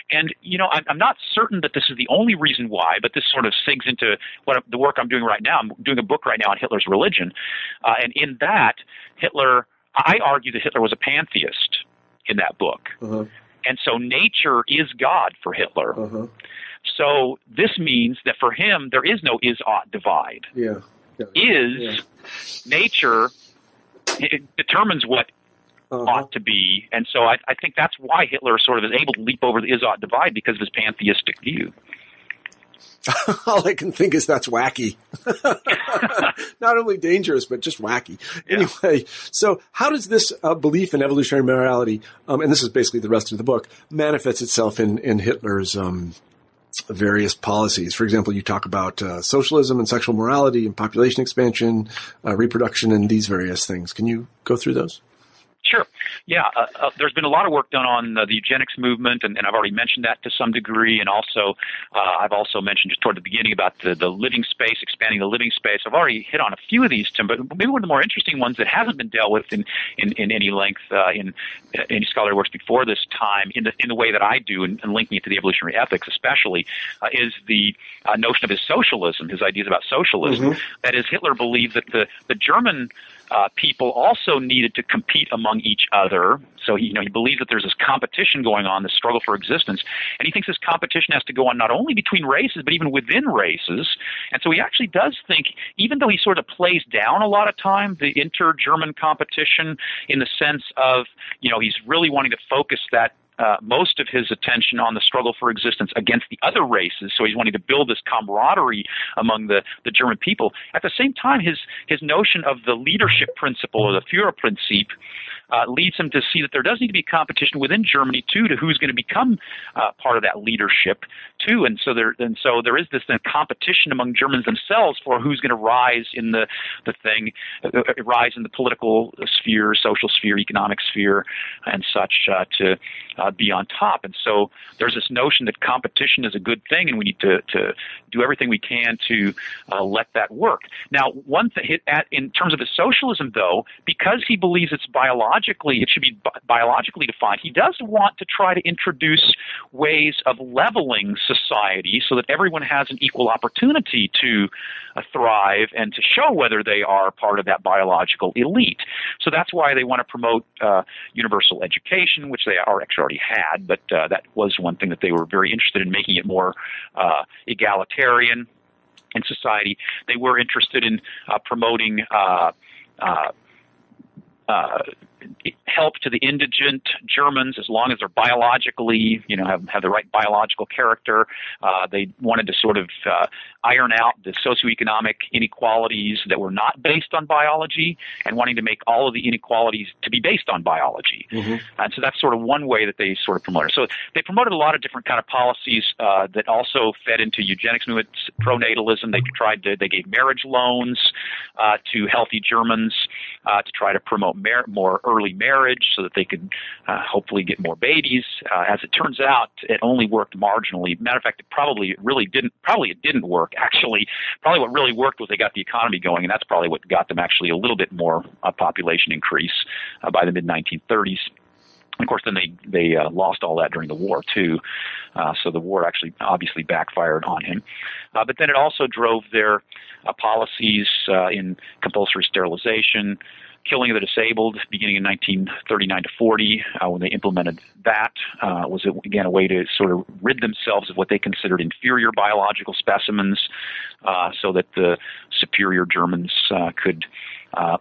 and you know, I'm, I'm not certain that this is the only reason why, but this sort of sinks into what the work I'm doing right now. I'm doing a book right now on Hitler's religion, uh, and in that, Hitler, I argue that Hitler was a pantheist in that book. Uh-huh. And so nature is God for Hitler. Uh-huh. So this means that for him, there is no is ought divide. Yeah is yeah. nature it determines what uh-huh. ought to be, and so I, I think that's why Hitler sort of is able to leap over the is ought divide because of his pantheistic view. All I can think is that's wacky. Not only dangerous, but just wacky. Yeah. Anyway, so how does this uh, belief in evolutionary morality, um, and this is basically the rest of the book, manifests itself in, in Hitler's um, various policies. For example, you talk about uh, socialism and sexual morality and population expansion, uh, reproduction, and these various things. Can you go through those? Sure. Yeah, uh, uh, there's been a lot of work done on uh, the eugenics movement, and, and, I've already mentioned that to some degree. And also, uh, I've also mentioned just toward the beginning about the, the living space, expanding the living space. I've already hit on a few of these, Tim, but maybe one of the more interesting ones that hasn't been dealt with in, in, in any length uh, in any scholarly works before this time, in the, in the way that I do, and, and linking it to the evolutionary ethics especially, uh, is the notion of his socialism, his ideas about socialism. Mm-hmm. That is, Hitler believed that the, the German uh, people also needed to compete among each other. So he, you know, he believes that there's this competition going on, this struggle for existence, and he thinks this competition has to go on not only between races but even within races. And so he actually does think, even though he sort of plays down a lot of time the inter-German competition in the sense of, you know, he's really wanting to focus that uh, most of his attention on the struggle for existence against the other races. So he's wanting to build this camaraderie among the, the German people. At the same time, his his notion of the leadership principle or the Führerprinzip uh, leads him to see that there does need to be competition within Germany too to who's going to become uh, part of that leadership too. And so there and so there is this then competition among Germans themselves for who's going to rise in the the thing, uh, uh, rise in the political sphere, social sphere, economic sphere, and such uh, to uh, be on top. And so there's this notion that competition is a good thing, and we need to to do everything we can to let that work. Now, one thing in terms of his socialism, though, because he believes it's biological biologically, it should be bi- biologically defined. He does want to try to introduce ways of leveling society so that everyone has an equal opportunity to uh, thrive and to show whether they are part of that biological elite. So that's why they want to promote uh, universal education, which they are actually already had, but uh, that was one thing that they were very interested in making it more uh, egalitarian in society. They were interested in uh, promoting uh, uh, uh, help to the indigent Germans as long as they're biologically, you know, have, have the right biological character. Uh, they wanted to sort of uh, iron out the socioeconomic inequalities that were not based on biology and wanting to make all of the inequalities to be based on biology. Mm-hmm. And so that's sort of one way that they sort of promoted. So they promoted a lot of different kind of policies uh, that also fed into eugenics movements, pronatalism. They tried to, they gave marriage loans uh, to healthy Germans uh, to try to promote mar- more early marriage so that they could uh, hopefully get more babies. Uh, as it turns out, it only worked marginally. Matter of fact, it probably really didn't. Probably it didn't work actually. Probably what really worked was they got the economy going, and that's probably what got them actually a little bit more uh, population increase uh, by the mid 1930s. And of course, then they they uh, lost all that during the war too. Uh, so the war actually obviously backfired on him. Uh, but then it also drove their uh, policies uh, in compulsory sterilization, killing of the disabled beginning in 1939 to 40 uh, when they implemented that uh, was again a way to sort of rid themselves of what they considered inferior biological specimens uh, so that the superior Germans uh, could uh,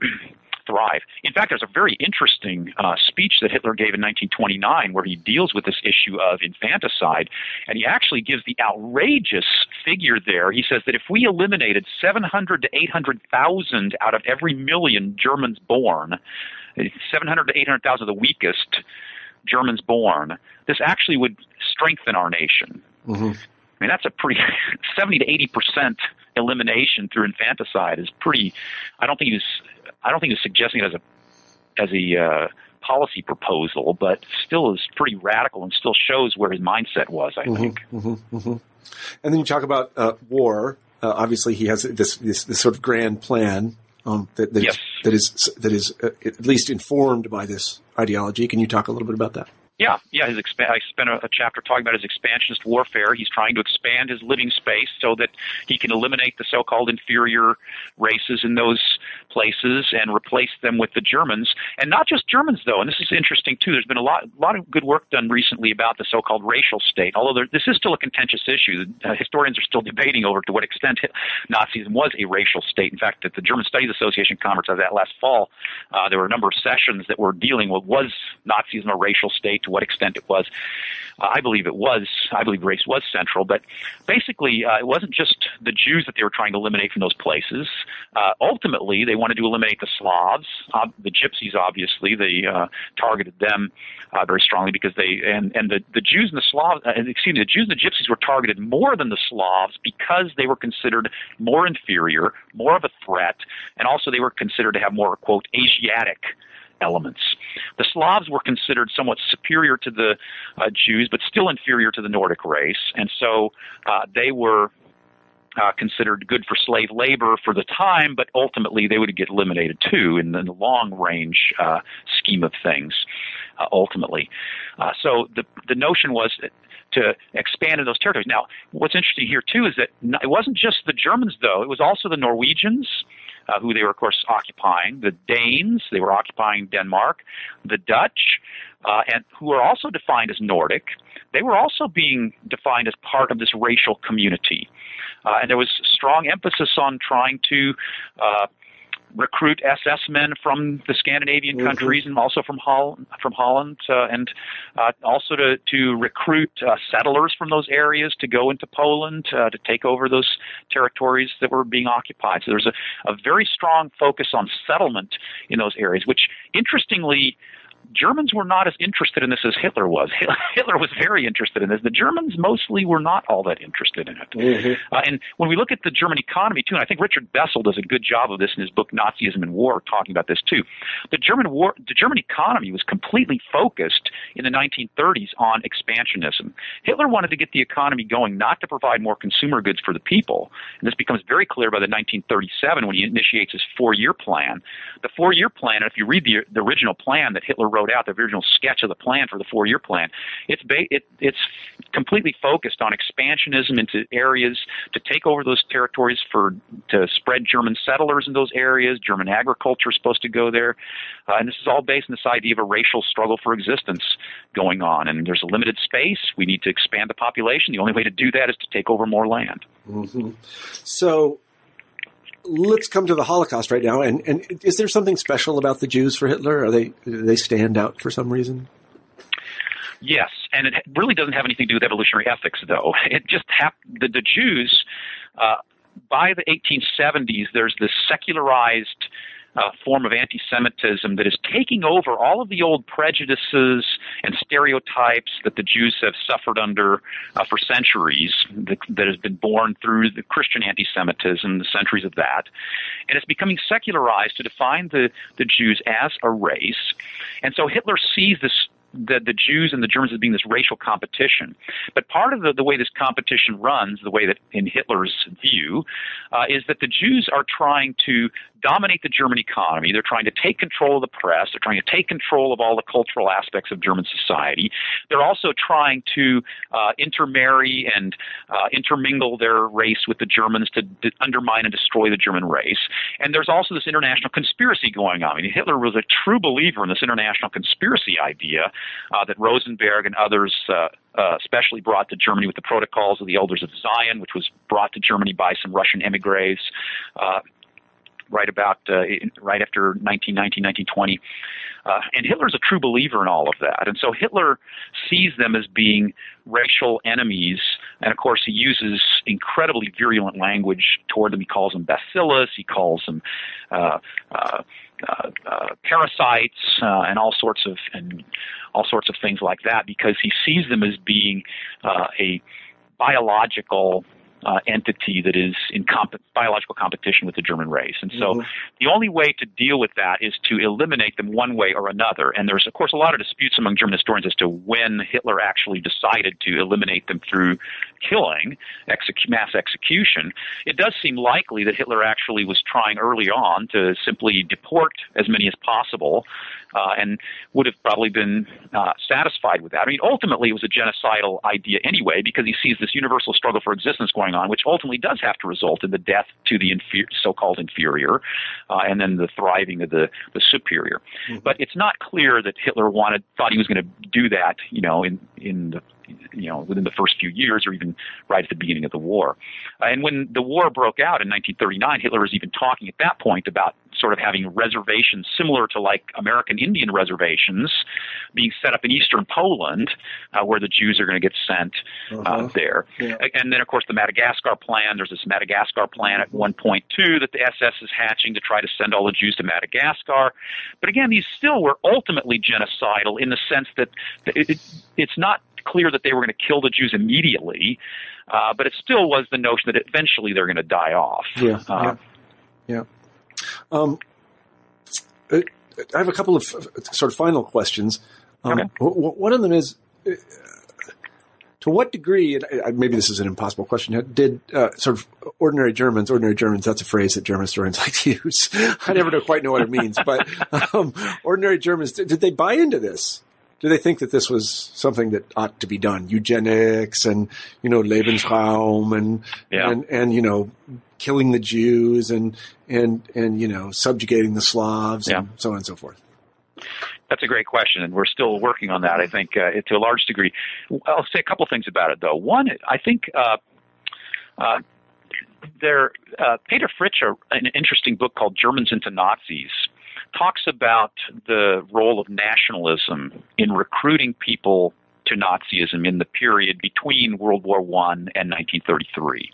thrive. In fact, there's a very interesting uh, speech that Hitler gave in 1929 where he deals with this issue of infanticide, and he actually gives the outrageous figure there. He says that if we eliminated 700 to 800,000 out of every million Germans born, 700 to 800,000 of the weakest Germans born, this actually would strengthen our nation. Mm-hmm. I mean, that's a pretty 70 to 80 percent elimination through infanticide is pretty. I don't think he was. I don't think was suggesting it as a as a uh, policy proposal, but still is pretty radical and still shows where his mindset was. I mm-hmm, think. Mm-hmm, mm-hmm. And then you talk about uh, war. Uh, obviously, he has this, this, this sort of grand plan um, that that, yes. is, that is that is uh, at least informed by this ideology. Can you talk a little bit about that? Yeah, yeah. His I spent a, a chapter talking about his expansionist warfare. He's trying to expand his living space so that he can eliminate the so-called inferior races in those places and replace them with the Germans, and not just Germans though. And this is interesting too. There's been a lot, lot of good work done recently about the so-called racial state. Although there, this is still a contentious issue, uh, historians are still debating over to what extent Nazism was a racial state. In fact, at the German Studies Association conference I was at last fall, uh, there were a number of sessions that were dealing with was Nazism a racial state what extent it was. Uh, I believe it was. I believe race was central, but basically, uh, it wasn't just the Jews that they were trying to eliminate from those places. Uh, ultimately, they wanted to eliminate the Slavs, the Gypsies. Obviously, they uh, targeted them uh, very strongly because they and and the the Jews and the Slavs. Uh, excuse me, the Jews and the Gypsies were targeted more than the Slavs because they were considered more inferior, more of a threat, and also they were considered to have more quote Asiatic elements. The Slavs were considered somewhat superior to the uh, Jews, but still inferior to the Nordic race, and so uh, they were uh, considered good for slave labor for the time, but ultimately they would get eliminated too in the long range uh, scheme of things. Uh, ultimately, uh, so the the notion was to expand in those territories. Now, what's interesting here too is that it wasn't just the Germans though; it was also the Norwegians uh, who they were, of course, occupying. The Danes, they were occupying Denmark. The Dutch, uh, and who are also defined as Nordic, they were also being defined as part of this racial community. Uh, and there was strong emphasis on trying to uh, recruit SS men from the Scandinavian mm-hmm. countries and also from Holland, from Holland, uh, and uh, also to to recruit uh, settlers from those areas to go into Poland uh, to take over those territories that were being occupied. So there's a, a very strong focus on settlement in those areas, which interestingly Germans were not as interested in this as Hitler was. Hitler was very interested in this. The Germans mostly were not all that interested in it. Mm-hmm. Uh, and when we look at the German economy too, and I think Richard Bessel does a good job of this in his book Nazism and War, talking about this too. The German war, the German economy was completely focused in the 1930s on expansionism. Hitler wanted to get the economy going, not to provide more consumer goods for the people. And this becomes very clear by the 1937 when he initiates his four-year plan. The four-year plan, if you read the, the original plan that Hitler wrote out the original sketch of the plan for the four year plan. It's ba- it, it's completely focused on expansionism into areas to take over those territories for to spread German settlers in those areas. German agriculture is supposed to go there, uh, and this is all based on this idea of a racial struggle for existence going on. And there's a limited space. We need to expand the population. The only way to do that is to take over more land. Mm-hmm. So let's come to the Holocaust right now. And, and is there something special about the Jews for Hitler? Are they do they stand out for some reason? Yes, and it really doesn't have anything to do with evolutionary ethics, though. It just happened the, the Jews. Uh, by the 1870s, there's this secularized uh, form of anti Semitism that is taking over all of the old prejudices and stereotypes that the Jews have suffered under uh, for centuries, that, that has been born through the Christian anti Semitism, the centuries of that. And it's becoming secularized to define the, the Jews as a race. And so Hitler sees this the, the Jews and the Germans as being this racial competition. But part of the, the way this competition runs, the way that in Hitler's view, uh, is that the Jews are trying to dominate the German economy. They're trying to take control of the press. They're trying to take control of all the cultural aspects of German society. They're also trying to uh, intermarry and uh, intermingle their race with the Germans to undermine and destroy the German race. And there's also this international conspiracy going on. I mean, Hitler was a true believer in this international conspiracy idea uh, that Rosenberg and others uh, uh, especially brought to Germany with the Protocols of the Elders of Zion, which was brought to Germany by some Russian emigres. Uh, right about uh, right after 1919, 1920. Uh, and Hitler's a true believer in all of that. And so Hitler sees them as being racial enemies. And of course, he uses incredibly virulent language toward them. He calls them bacillus, he calls them uh, uh, uh, uh, parasites, uh, and all sorts of and all sorts of things like that, because he sees them as being a biological uh, entity that is in comp- biological competition with the German race. And so mm-hmm. the only way to deal with that is to eliminate them one way or another. And there's, of course, a lot of disputes among German historians as to when Hitler actually decided to eliminate them through killing, mass execution. It does seem likely that Hitler actually was trying early on to simply deport as many as possible uh, and would have probably been uh, satisfied with that. I mean, ultimately, it was a genocidal idea anyway because he sees this universal struggle for existence going on, which ultimately does have to result in the death to the infer- so-called inferior, uh, and then the thriving of the the superior. Mm-hmm. But it's not clear that Hitler wanted thought he was going to do that, you know, in in the you know, within the first few years or even right at the beginning of the war. Uh, and when the war broke out in 1939, Hitler was even talking at that point about sort of having reservations similar to like American Indian reservations being set up in eastern Poland, uh, where the Jews are going to get sent uh, uh-huh. there. Yeah. And then, of course, the Madagascar plan. There's this Madagascar plan at 1.2 that the SS is hatching to try to send all the Jews to Madagascar. But again, these still were ultimately genocidal in the sense that it, it, it's not clear that they were going to kill the Jews immediately, uh, but it still was the notion that eventually they're going to die off. Yeah, uh, yeah. yeah. Um, I have a couple of sort of final questions. Um, okay. One of them is, uh, to what degree, and maybe this is an impossible question, did uh, sort of ordinary Germans, ordinary Germans, that's a phrase that German historians like to use. I never know quite know what it means, but um, ordinary Germans, did, did they buy into this? Do they think that this was something that ought to be done? Eugenics and, you know, Lebensraum and, yeah. and, and, you know, killing the Jews and, and, and, you know, subjugating the Slavs yeah. and so on and so forth. That's a great question, and we're still working on that. I think uh, to a large degree. I'll say a couple things about it, though. One, I think uh, uh, there, uh, Peter Fritzsche, an interesting book called Germans into Nazis, talks about the role of nationalism in recruiting people to Nazism in the period between World War I and 1933.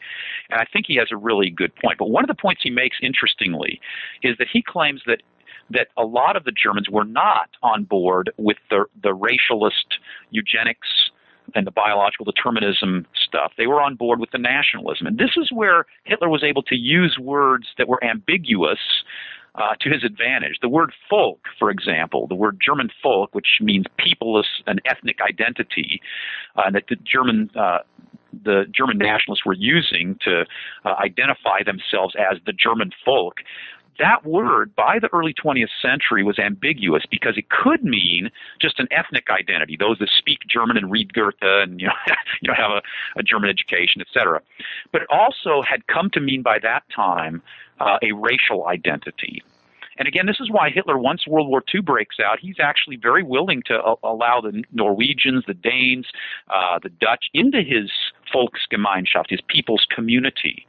And I think he has a really good point. But one of the points he makes, interestingly, is that he claims that that a lot of the Germans were not on board with the the racialist eugenics and the biological determinism stuff. They were on board with the nationalism. And this is where Hitler was able to use words that were ambiguous uh, to his advantage. The word folk, for example, the word German folk, which means peopleless and ethnic identity, uh, that the German uh, the German nationalists were using to uh, identify themselves as the German folk, that word by the early 20th century was ambiguous because it could mean just an ethnic identity, those that speak German and read Goethe and you know, you know have a, a German education, etc. But it also had come to mean by that time uh, a racial identity. And again, this is why Hitler, once World War II breaks out, he's actually very willing to uh, allow the Norwegians, the Danes, uh, the Dutch into his Volksgemeinschaft, his people's community.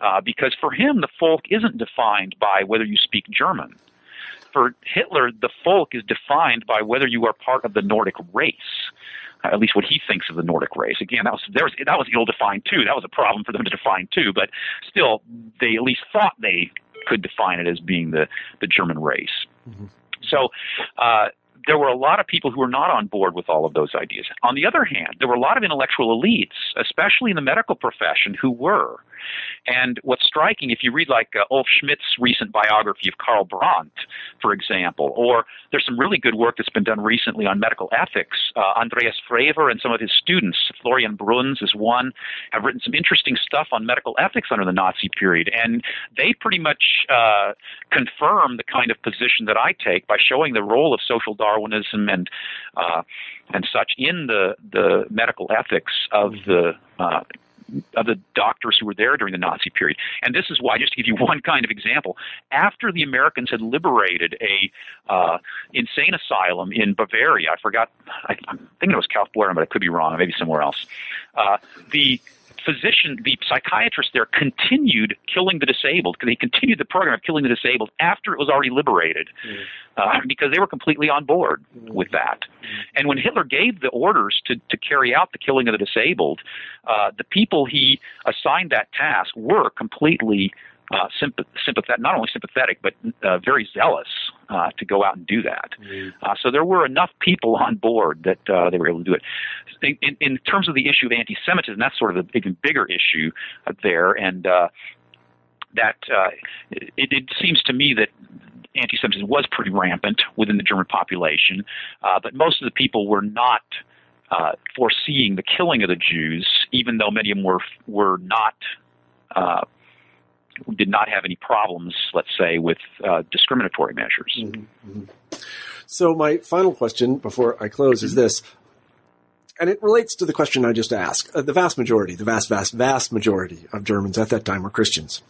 Uh, because for him, the folk isn't defined by whether you speak German. For Hitler, the folk is defined by whether you are part of the Nordic race at least what he thinks of the Nordic race. Again, that was there was that was ill defined too. That was a problem for them to define too. But still, they at least thought they could define it as being the, the German race. Mm-hmm. So uh, there were a lot of people who were not on board with all of those ideas. On the other hand, there were a lot of intellectual elites, especially in the medical profession, who were. And what's striking, if you read like uh, Ulf Schmidt's recent biography of Karl Brandt, for example, or there's some really good work that's been done recently on medical ethics. Uh, Andreas Frewer and some of his students, Florian Bruns is one, have written some interesting stuff on medical ethics under the Nazi period. And they pretty much uh, confirm the kind of position that I take by showing the role of social Darwinism and uh, and such in the the medical ethics of the uh, of the doctors who were there during the Nazi period. And this is why, just to give you one kind of example, after the Americans had liberated a uh, insane asylum in Bavaria, I forgot, I, am thinking it was Kaufbeuren, but I could be wrong, maybe somewhere else. Uh, the physician, the psychiatrist there continued killing the disabled. They continued the program of killing the disabled after it was already liberated, mm. uh, because they were completely on board mm. with that. Mm. And when Hitler gave the orders to to carry out the killing of the disabled, uh, the people he assigned that task were completely uh, sympathetic, not only sympathetic, but uh, very zealous uh, to go out and do that. Mm. Uh, so there were enough people on board that uh, they were able to do it. In, in terms of the issue of anti-Semitism, that's sort of an even bigger issue there, and uh, that uh, it, it seems to me that anti-Semitism was pretty rampant within the German population, uh, but most of the people were not uh, foreseeing the killing of the Jews, even though many of them were were not uh, did not have any problems, let's say, with uh, discriminatory measures. Mm-hmm. mm-hmm. So, my final question before I close is this, and it relates to the question I just asked. Uh, the vast majority, the vast, vast, vast majority of Germans at that time were Christians.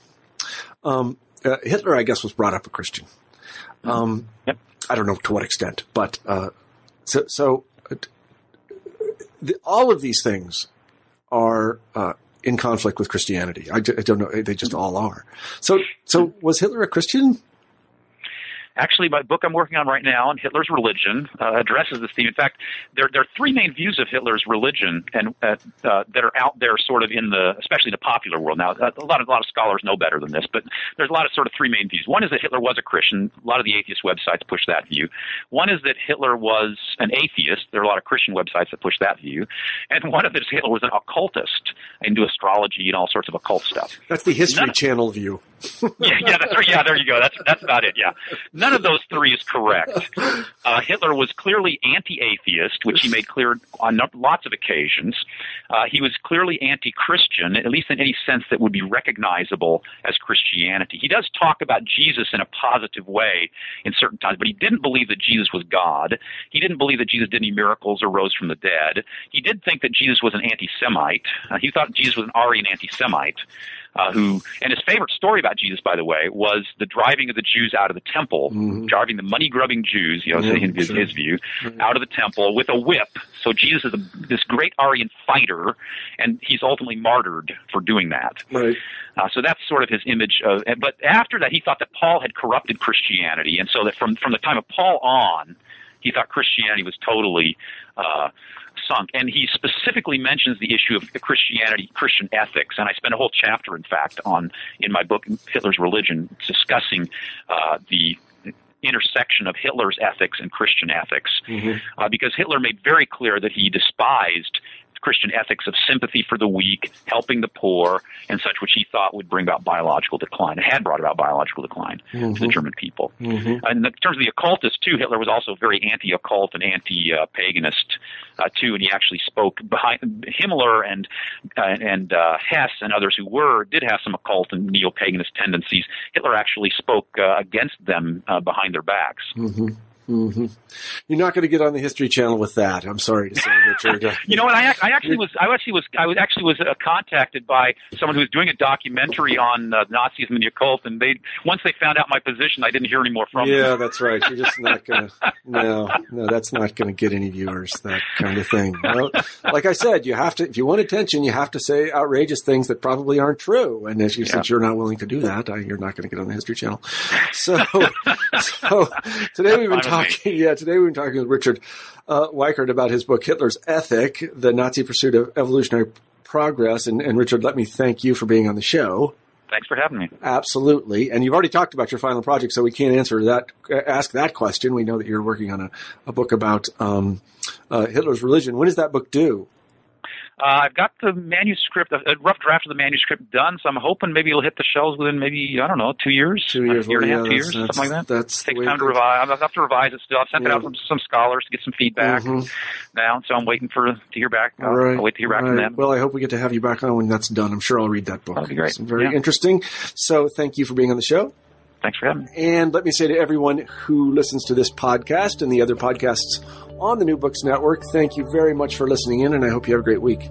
Um, uh, Hitler, I guess, was brought up a Christian. Mm-hmm. Um, yep. I don't know to what extent, but uh, so, so uh, the, all of these things are uh, in conflict with Christianity. I, I, don't know. They just all are. So, so was Hitler a Christian? Actually, my book I'm working on right now on Hitler's religion uh, addresses this theme. In fact, there, there are three main views of Hitler's religion, and uh, uh, that are out there, sort of in the, especially the popular world now. Uh, a lot of a lot of scholars know better than this, but there's a lot of sort of three main views. One is that Hitler was a Christian. A lot of the atheist websites push that view. One is that Hitler was an atheist. There are a lot of Christian websites that push that view, and one of it is Hitler was an occultist into astrology and all sorts of occult stuff. That's the History None, Channel view. yeah, yeah, that's right. Yeah, there you go. That's that's about it. Yeah, none of those three is correct. Uh, Hitler was clearly anti-atheist, which he made clear on lots of occasions. Uh, he was clearly anti-Christian, at least in any sense that would be recognizable as Christianity. He does talk about Jesus in a positive way in certain times, but he didn't believe that Jesus was God. He didn't believe that Jesus did any miracles or rose from the dead. He did think that Jesus was an anti-Semite. Uh, he thought Jesus was an Aryan anti-Semite uh, who, and his favorite story about Jesus, by the way, was the driving of the Jews out of the temple, mm-hmm. driving the money grubbing Jews, you know, mm-hmm. in his, sure. his view, mm-hmm. out of the temple with a whip. So Jesus is a, this great Aryan fighter, and he's ultimately martyred for doing that. Right. Uh, so that's sort of his image of. But after that, he thought that Paul had corrupted Christianity, and so that from from the time of Paul on, he thought Christianity was totally. Uh, sunk. And he specifically mentions the issue of Christianity, Christian ethics, and I spend a whole chapter, in fact, on in my book Hitler's Religion, discussing uh, the intersection of Hitler's ethics and Christian ethics, mm-hmm. uh, because Hitler made very clear that he despised Christian ethics of sympathy for the weak, helping the poor, and such, which he thought would bring about biological decline. It had brought about biological decline mm-hmm. to the German people. Mm-hmm. And in terms of the occultists, too, Hitler was also very anti-occult and anti-paganist, uh, too, and he actually spoke behind Himmler and uh, and uh, Hess and others who were did have some occult and neo-paganist tendencies. Hitler actually spoke uh, against them uh, behind their backs. Mm-hmm. Mm-hmm. You're not going to get on the History Channel with that. I'm sorry to say, Richard. you know what? I, I actually was. I actually was. I was actually was uh, contacted by someone who was doing a documentary on uh, Nazism and the occult, and they once they found out my position, I didn't hear any more from yeah, them. Yeah, that's right. You're just not going to. No, no, that's not going to get any viewers. That kind of thing. Well, like I said, you have to. If you want attention, you have to say outrageous things that probably aren't true. And as you yeah. since you're not willing to do that, you're not going to get on the History Channel. So, so today we've been talking talking, yeah, today we've been talking with Richard uh, Weikart about his book, Hitler's Ethic, The Nazi Pursuit of Evolutionary Progress. And, and Richard, let me thank you for being on the show. Thanks for having me. Absolutely. And you've already talked about your final project, so we can't answer that, ask that question. We know that you're working on a, a book about um, uh, Hitler's religion. When does that book due? Uh, I've got the manuscript, a, rough draft of the manuscript done, so I'm hoping maybe it'll hit the shelves within maybe I don't know two years, two years, a year and a half, two years, something like that. That's takes time to revise. I have to revise it still. I've sent yeah. it out to some scholars to get some feedback mm-hmm. now, so I'm waiting for to hear back. I'll, right. I'll wait to hear back right. from them. Well, I hope we get to have you back on when that's done. I'm sure I'll read that book. That'd be great. It's very yeah. interesting. So thank you for being on the show. Thanks for having me. And let me say to everyone who listens to this podcast and the other podcasts on the New Books Network, thank you very much for listening in, and I hope you have a great week.